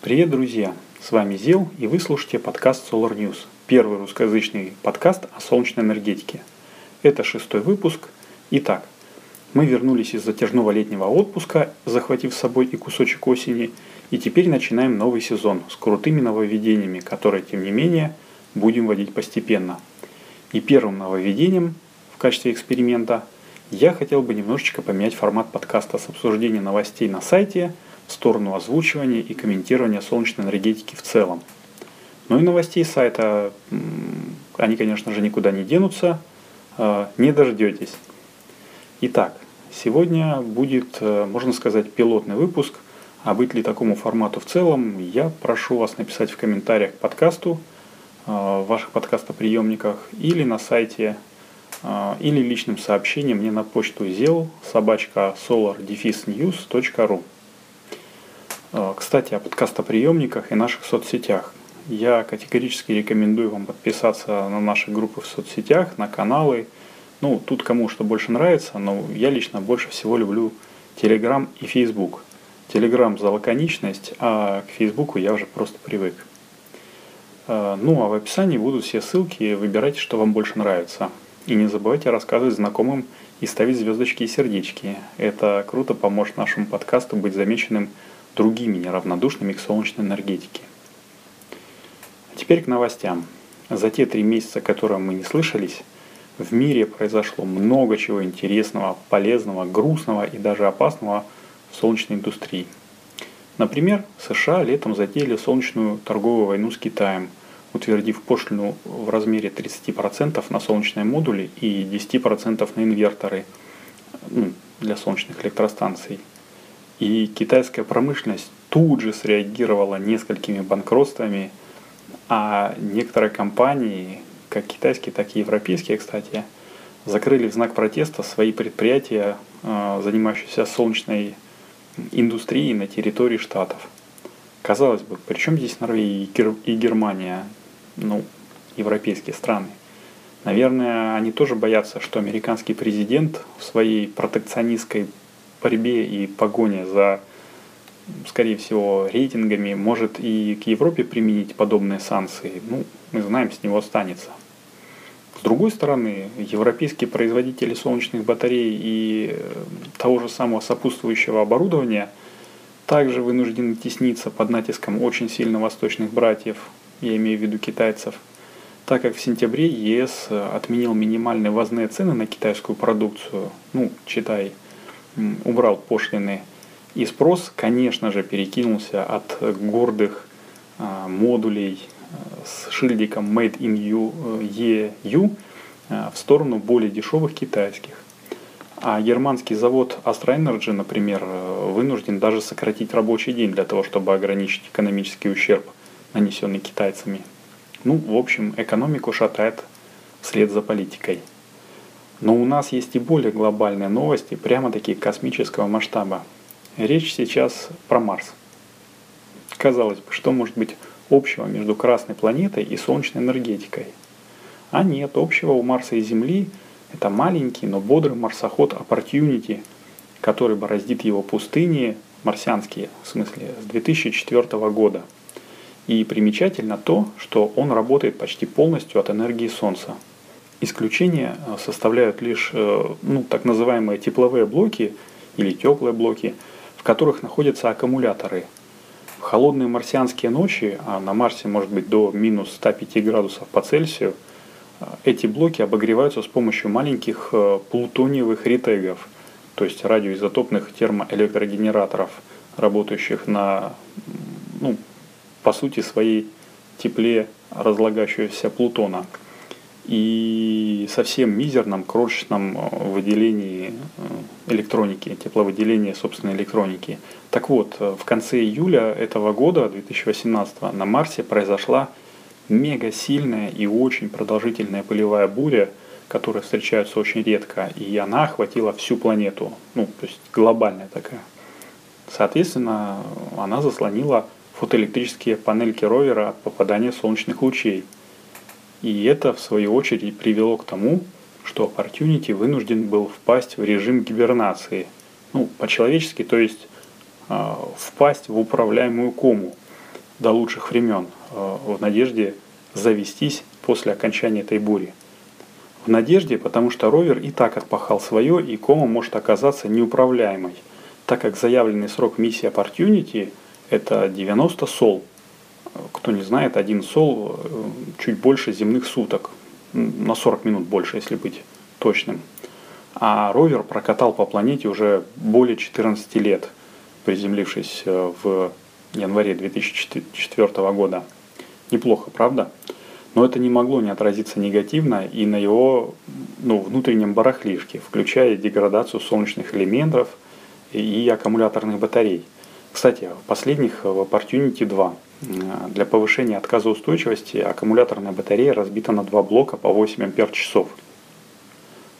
Привет, друзья! С вами Зил, и вы слушаете подкаст Solar News, первый русскоязычный подкаст о солнечной энергетике. Это шестой выпуск. Итак, мы вернулись из затяжного летнего отпуска, захватив с собой и кусочек осени, и теперь начинаем новый сезон с крутыми нововведениями, которые, тем не менее, будем вводить постепенно. И первым нововведением в качестве эксперимента я хотел бы немножечко поменять формат подкаста с обсуждения новостей на сайте – сторону озвучивания и комментирования солнечной энергетики в целом. Ну и новостей сайта, они, конечно же, никуда не денутся, а, не дождетесь. Итак, сегодня будет, э, можно сказать, пилотный выпуск. А быть ли такому формату в целом, я прошу вас написать в комментариях к подкасту, а, в ваших подкастоприемниках или на сайте, а, или личным сообщением мне на почту zел собачка solar-news.ru. А, кстати, о подкастоприемниках и наших соцсетях. Я категорически рекомендую вам подписаться на наши группы в соцсетях, на каналы. Ну, тут кому что больше нравится, но я лично больше всего люблю Telegram и Facebook. Telegram за лаконичность, а к Facebook я уже просто привык. А, ну, а в описании будут все ссылки, выбирайте, что вам больше нравится. И не забывайте рассказывать знакомым и ставить звездочки и сердечки. Это круто поможет нашему подкасту быть замеченным другими неравнодушными к солнечной энергетике. А теперь к новостям. За те три месяца, которые мы не слышались, в мире произошло много чего интересного, полезного, грустного и даже опасного в солнечной индустрии. Например, США летом затеяли солнечную торговую войну с Китаем, утвердив пошлину в размере 30% на солнечные модули и 10% на инверторы ну, для солнечных электростанций – и китайская промышленность тут же среагировала несколькими банкротствами, а некоторые компании, как китайские, так и европейские, кстати, закрыли в знак протеста свои предприятия, а, занимающиеся солнечной индустрией на территории штатов. Казалось бы, при чем здесь Норвегия и Германия, ну, европейские страны? Наверное, они тоже боятся, что американский президент в своей протекционистской борьбе и погоне за, скорее всего, рейтингами может и к Европе применить подобные санкции. Ну, мы знаем, с него останется. С другой стороны, европейские производители солнечных батарей и э, того же самого сопутствующего оборудования также вынуждены тесниться под натиском очень сильно восточных братьев, я имею в виду китайцев, так как в сентябре ЕС отменил минимальные ввозные цены на китайскую продукцию, ну, читай, убрал пошлины. И спрос, конечно же, перекинулся от гордых а, модулей а, с шильдиком Made in EU а, в сторону более дешевых китайских. А германский завод Astra Energy, например, вынужден даже сократить рабочий день для того, чтобы ограничить экономический ущерб, нанесенный китайцами. Ну, в общем, экономику шатает вслед за политикой. Но у нас есть и более глобальные новости, прямо-таки космического масштаба. Речь сейчас про Марс. Казалось бы, что может быть общего между Красной планетой и Солнечной энергетикой? А нет, общего у Марса и Земли – это маленький, но бодрый марсоход Opportunity, который бороздит его пустыни, марсианские, в смысле, с 2004 года. И примечательно то, что он работает почти полностью от энергии Солнца – Исключение э, составляют лишь э, ну, так называемые тепловые блоки или теплые блоки, в которых находятся аккумуляторы. В холодные марсианские ночи, а на Марсе может быть до минус 105 градусов по Цельсию, э, эти блоки обогреваются с помощью маленьких плутониевых ретегов, то есть радиоизотопных термоэлектрогенераторов, работающих на, ну, по сути, своей тепле разлагающегося плутона и совсем мизерном крошечном э, выделении э, электроники, тепловыделения собственной электроники. Так вот, э, в конце июля этого года, 2018, на Марсе произошла мега сильная и очень продолжительная пылевая буря, которая встречается очень редко, и она охватила всю планету, ну, то есть глобальная такая. Соответственно, она заслонила фотоэлектрические панельки ровера от попадания солнечных лучей – и это, в свою очередь, привело к тому, что Opportunity вынужден был впасть в режим гибернации. Ну, по-человечески, то есть э, впасть в управляемую кому. до лучших времен в надежде завестись после окончания этой бури. В надежде, потому что ровер и так отпахал свое, и кома может оказаться неуправляемой, так как заявленный срок миссии Opportunity – это 90 сол. Кто не знает, один сол э, чуть больше земных суток, на 40 минут больше, если быть точным. А ровер прокатал по планете уже более 14 лет, приземлившись э, в январе 2004 года. Неплохо, правда? Но это не могло не отразиться негативно и на его ну, внутреннем барахлишке, включая деградацию солнечных элементов и аккумуляторных батарей. Кстати, в последних в Opportunity 2 для повышения отказоустойчивости аккумуляторная батарея разбита на два блока по 8 ампер часов.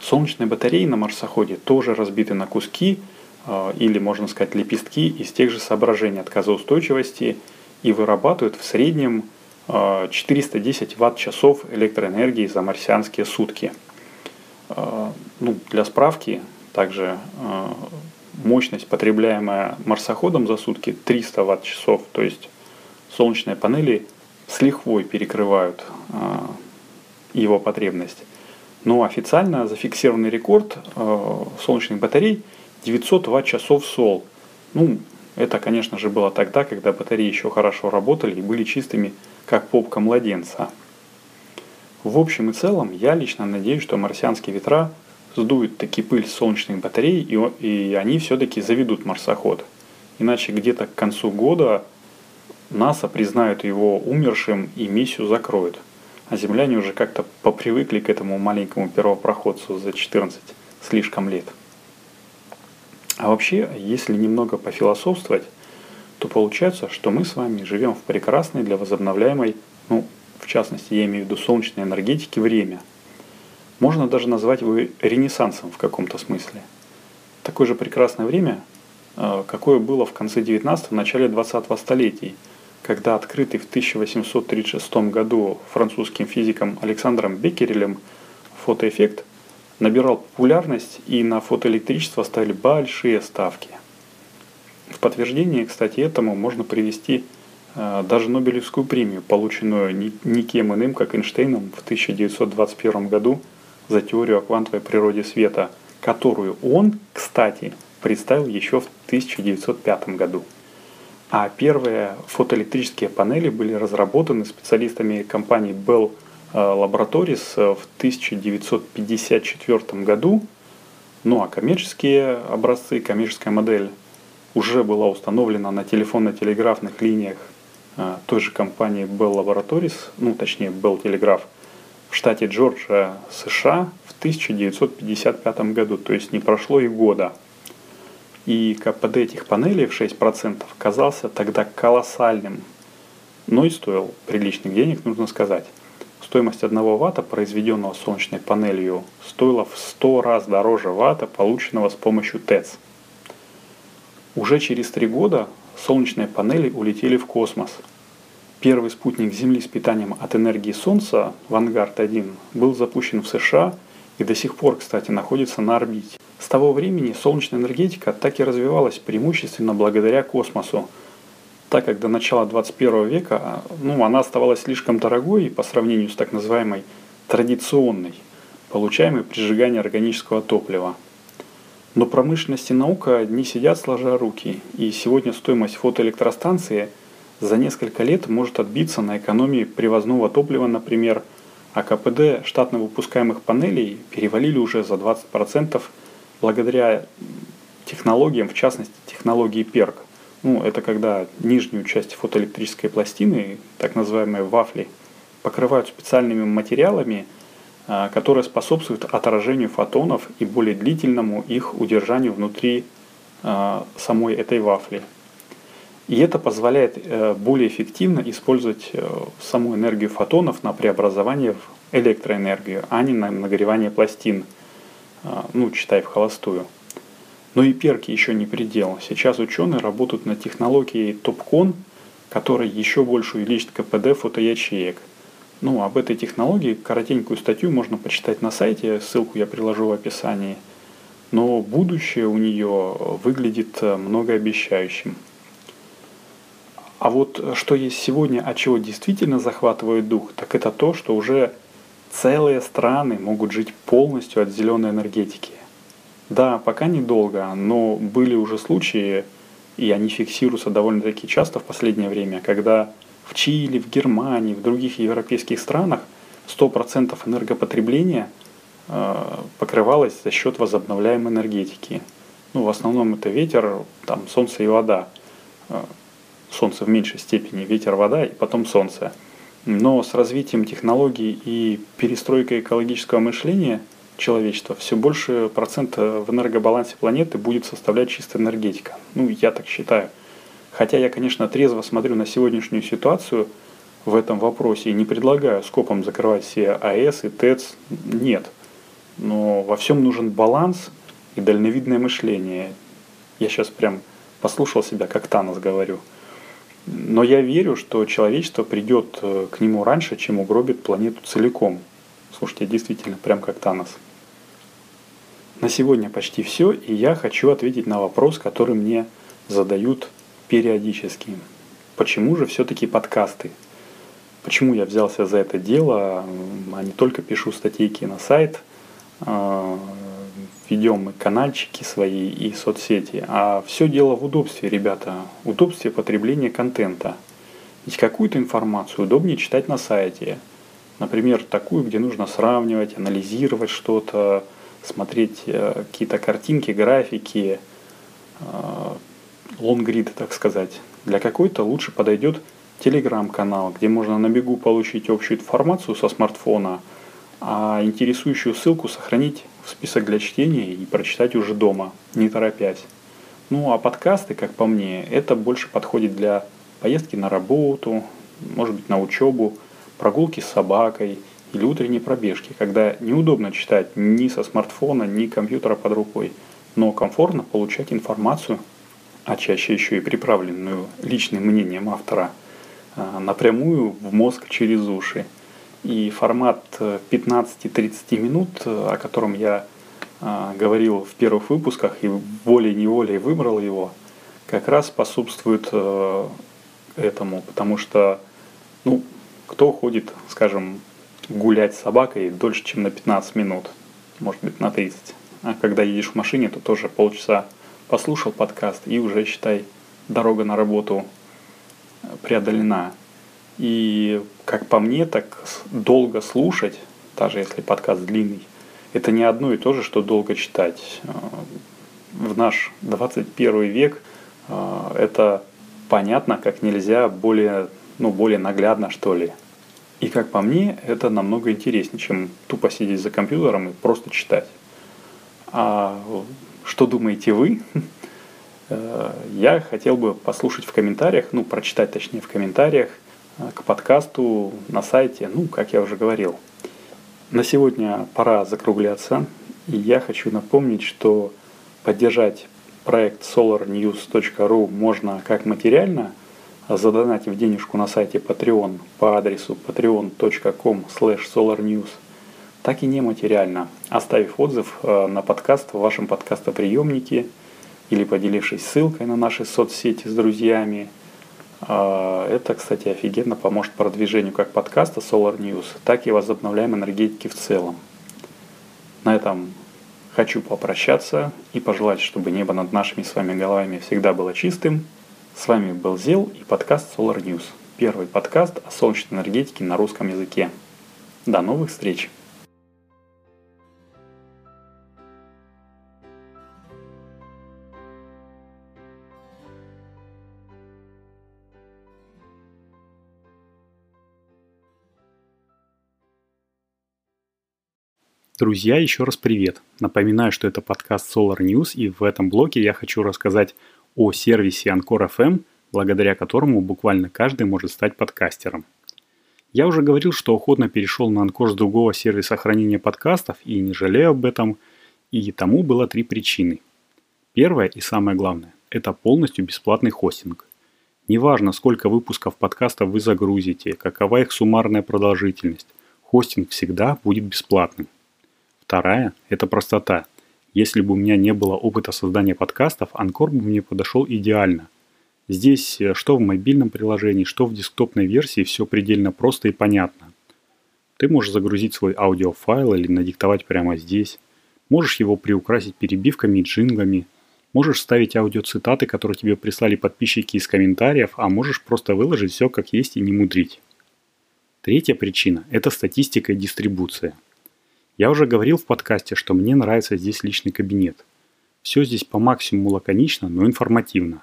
Солнечные батареи на марсоходе тоже разбиты на куски, э, или можно сказать лепестки из тех же соображений отказоустойчивости и вырабатывают в среднем 410 ватт-часов электроэнергии за марсианские сутки. Э, ну, для справки, также э, мощность, потребляемая марсоходом за сутки, 300 ватт-часов, то есть солнечные панели с лихвой перекрывают э, его потребность. Но официально зафиксированный рекорд солнечных батарей 900 ватт-часов СОЛ. Ну, это, конечно же, было тогда, когда батареи еще хорошо работали и были чистыми как попка младенца. В общем и целом, я лично надеюсь, что марсианские ветра сдуют таки пыль солнечных батарей, и, и они все-таки заведут марсоход. Иначе где-то к концу года НАСА признают его умершим и миссию закроют. А земляне уже как-то попривыкли к этому маленькому первопроходцу за 14 слишком лет. А вообще, если немного пофилософствовать, то получается, что мы с вами живем в прекрасной для возобновляемой, ну, в частности, я имею в виду солнечной энергетики, время. Можно даже назвать его ренессансом в каком-то смысле. Такое же прекрасное время, э, какое было в конце 19 начале 20-го столетий, когда открытый в 1836 году французским физиком Александром Беккерелем фотоэффект набирал популярность и на фотоэлектричество ставили большие ставки – в подтверждение, кстати, этому можно привести э, даже Нобелевскую премию, полученную никем иным, как Эйнштейном в 1921 году за теорию о квантовой природе света, которую он, кстати, представил еще в 1905 году. А первые фотоэлектрические панели были разработаны специалистами компании Bell э, Laboratories в 1954 году, ну а коммерческие образцы, коммерческая модель уже была установлена на телефонно-телеграфных линиях а, той же компании Bell Laboratories, ну точнее Bell Telegraph, в штате Джорджия, США в 1955 году, то есть не прошло и года. И КПД этих панелей в 6% казался тогда колоссальным, но и стоил приличных денег, нужно сказать. Стоимость 1 ватта, произведенного солнечной панелью, стоила в 100 раз дороже ватта, полученного с помощью ТЭЦ – уже через три года солнечные панели улетели в космос. Первый спутник Земли с питанием от энергии Солнца, Vanguard-1, был запущен в США и до сих пор, кстати, находится на орбите. С того времени солнечная энергетика так и развивалась преимущественно благодаря космосу, так как до начала 21 века а, ну, она оставалась слишком дорогой по сравнению с так называемой традиционной, получаемой при сжигании органического топлива. Но промышленность и наука не сидят сложа руки, и сегодня стоимость фотоэлектростанции за несколько лет может отбиться на экономии привозного топлива, например, а КПД штатно выпускаемых панелей перевалили уже за 20% благодаря технологиям, в частности технологии PERC. Ну, это когда нижнюю часть фотоэлектрической пластины, так называемые вафли, покрывают специальными материалами – а, которые способствуют отражению фотонов и более длительному их удержанию внутри а, самой этой вафли. И это позволяет э, более эффективно использовать э, саму энергию фотонов на преобразование в электроэнергию, а не на нагревание пластин, ну, читай в холостую. Но и перки еще не предел. Сейчас ученые работают над технологией TOPCon, которая еще больше увеличит КПД фотоячеек – ну, об этой технологии коротенькую статью можно почитать на сайте, ссылку я приложу в описании. Но будущее у нее выглядит многообещающим. А вот что есть сегодня, от чего действительно захватывает дух, так это то, что уже целые страны могут жить полностью от зеленой энергетики. Да, пока недолго, но были уже случаи, и они фиксируются довольно-таки часто в последнее время, когда в Чили, в Германии, в других европейских странах 100% энергопотребления э, покрывалось за счет возобновляемой энергетики. Ну, в основном это ветер, там, солнце и вода. Э, солнце в меньшей степени, ветер, вода и потом солнце. Но с развитием технологий и перестройкой экологического мышления человечества все больше процента в энергобалансе планеты будет составлять чистая энергетика. Ну, я так считаю. Хотя я, конечно, трезво смотрю на сегодняшнюю ситуацию в этом вопросе и не предлагаю скопом закрывать все АЭС и ТЭЦ. Нет. Но во всем нужен баланс и дальновидное мышление. Я сейчас прям послушал себя, как Танос говорю. Но я верю, что человечество придет э, к нему раньше, чем угробит планету целиком. Слушайте, действительно, прям как Танос. На сегодня почти все, и я хочу ответить на вопрос, который мне задают периодически. Почему же все-таки подкасты? Почему я взялся за это дело, а не только пишу статейки на сайт, а, ведем мы канальчики свои и соцсети, а все дело в удобстве, ребята, удобстве потребления контента. Ведь какую-то информацию удобнее читать на сайте. Например, такую, где нужно сравнивать, анализировать что-то, смотреть э, какие-то картинки, графики, э, лонгрид, так сказать. Для какой-то лучше подойдет телеграм-канал, где можно на бегу получить общую информацию со смартфона, а интересующую ссылку сохранить в список для чтения и прочитать уже дома, не торопясь. Ну а подкасты, как по мне, это больше подходит для поездки на работу, может быть на учебу, прогулки с собакой или утренней пробежки, когда неудобно читать ни со смартфона, ни компьютера под рукой, но комфортно получать информацию а чаще еще и приправленную личным мнением автора, а, напрямую в мозг через уши. И формат 15-30 э, минут, э, о котором я а, говорил в первых выпусках и волей-неволей выбрал его, как раз способствует э, этому, потому что, ну, кто ходит, скажем, гулять с собакой дольше, чем на 15 минут, может быть, на 30. А когда едешь в машине, то тоже полчаса послушал подкаст и уже, считай, дорога на работу преодолена. И как по мне, так долго слушать, даже если подкаст длинный, это не одно и то же, что долго читать. В наш 21 век э, это понятно, как нельзя более, ну, более наглядно, что ли. И как по мне, это намного интереснее, чем тупо сидеть за компьютером и просто читать. А что думаете вы? Э, я хотел бы послушать в комментариях, ну, прочитать точнее в комментариях к подкасту на сайте, ну, как я уже говорил. На сегодня пора закругляться, и я хочу напомнить, что поддержать проект solarnews.ru можно как материально, задонатив денежку на сайте Patreon по адресу patreon.com solarnews – так и нематериально, оставив отзыв э, на подкаст в вашем подкастоприемнике или поделившись ссылкой на наши соцсети с друзьями. А, это, кстати, офигенно поможет продвижению как подкаста Solar News, так и возобновляемой энергетики в целом. На этом хочу попрощаться и пожелать, чтобы небо над нашими с вами головами всегда было чистым. С вами был Зел и подкаст Solar News. Первый подкаст о солнечной энергетике на русском языке. До новых встреч! Друзья, еще раз привет. Напоминаю, что это подкаст Solar News, и в этом блоке я хочу рассказать о сервисе Anchor FM, благодаря которому буквально каждый может стать подкастером. Я уже говорил, что охотно перешел на Anchor с другого сервиса хранения подкастов и не жалею об этом, и тому было три причины. Первое и самое главное – это полностью бесплатный хостинг. Неважно, сколько выпусков подкастов вы загрузите, какова их суммарная продолжительность, хостинг всегда будет бесплатным. Вторая – это простота. Если бы у меня не было опыта создания подкастов, Анкор бы мне подошел идеально. Здесь э, что в мобильном приложении, что в десктопной версии все предельно просто и понятно. Ты можешь загрузить свой аудиофайл или надиктовать прямо здесь. Можешь его приукрасить перебивками и джинглами. Можешь ставить аудиоцитаты, которые тебе прислали подписчики из комментариев, а можешь просто выложить все как есть и не мудрить. Третья причина – это статистика и дистрибуция. Я уже говорил в подкасте, что мне нравится здесь личный кабинет. Все здесь по максимуму лаконично, но информативно.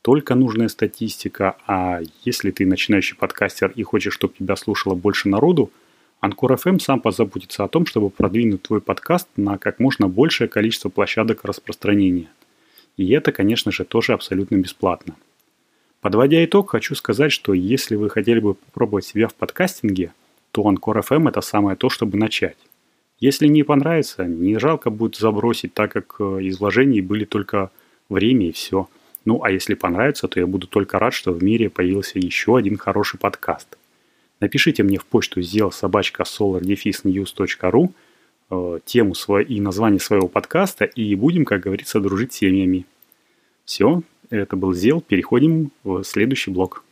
Только нужная статистика, а если ты начинающий подкастер и хочешь, чтобы тебя слушало больше народу, Анкор FM сам позаботится о том, чтобы продвинуть твой подкаст на как можно большее количество площадок распространения. И это, конечно же, тоже абсолютно бесплатно. Подводя итог, хочу сказать, что если вы хотели бы попробовать себя в подкастинге, то Анкор FM это самое то, чтобы начать. Если не понравится, не жалко будет забросить, так как э, из вложений были только время и все. Ну а если понравится, то я буду только рад, что в мире появился еще один хороший подкаст. Напишите мне в почту сделал собачка solardefisnews.ru э, тему и название своего подкаста, и будем, как говорится, дружить семьями. Все, это был Зел. Переходим в следующий блок.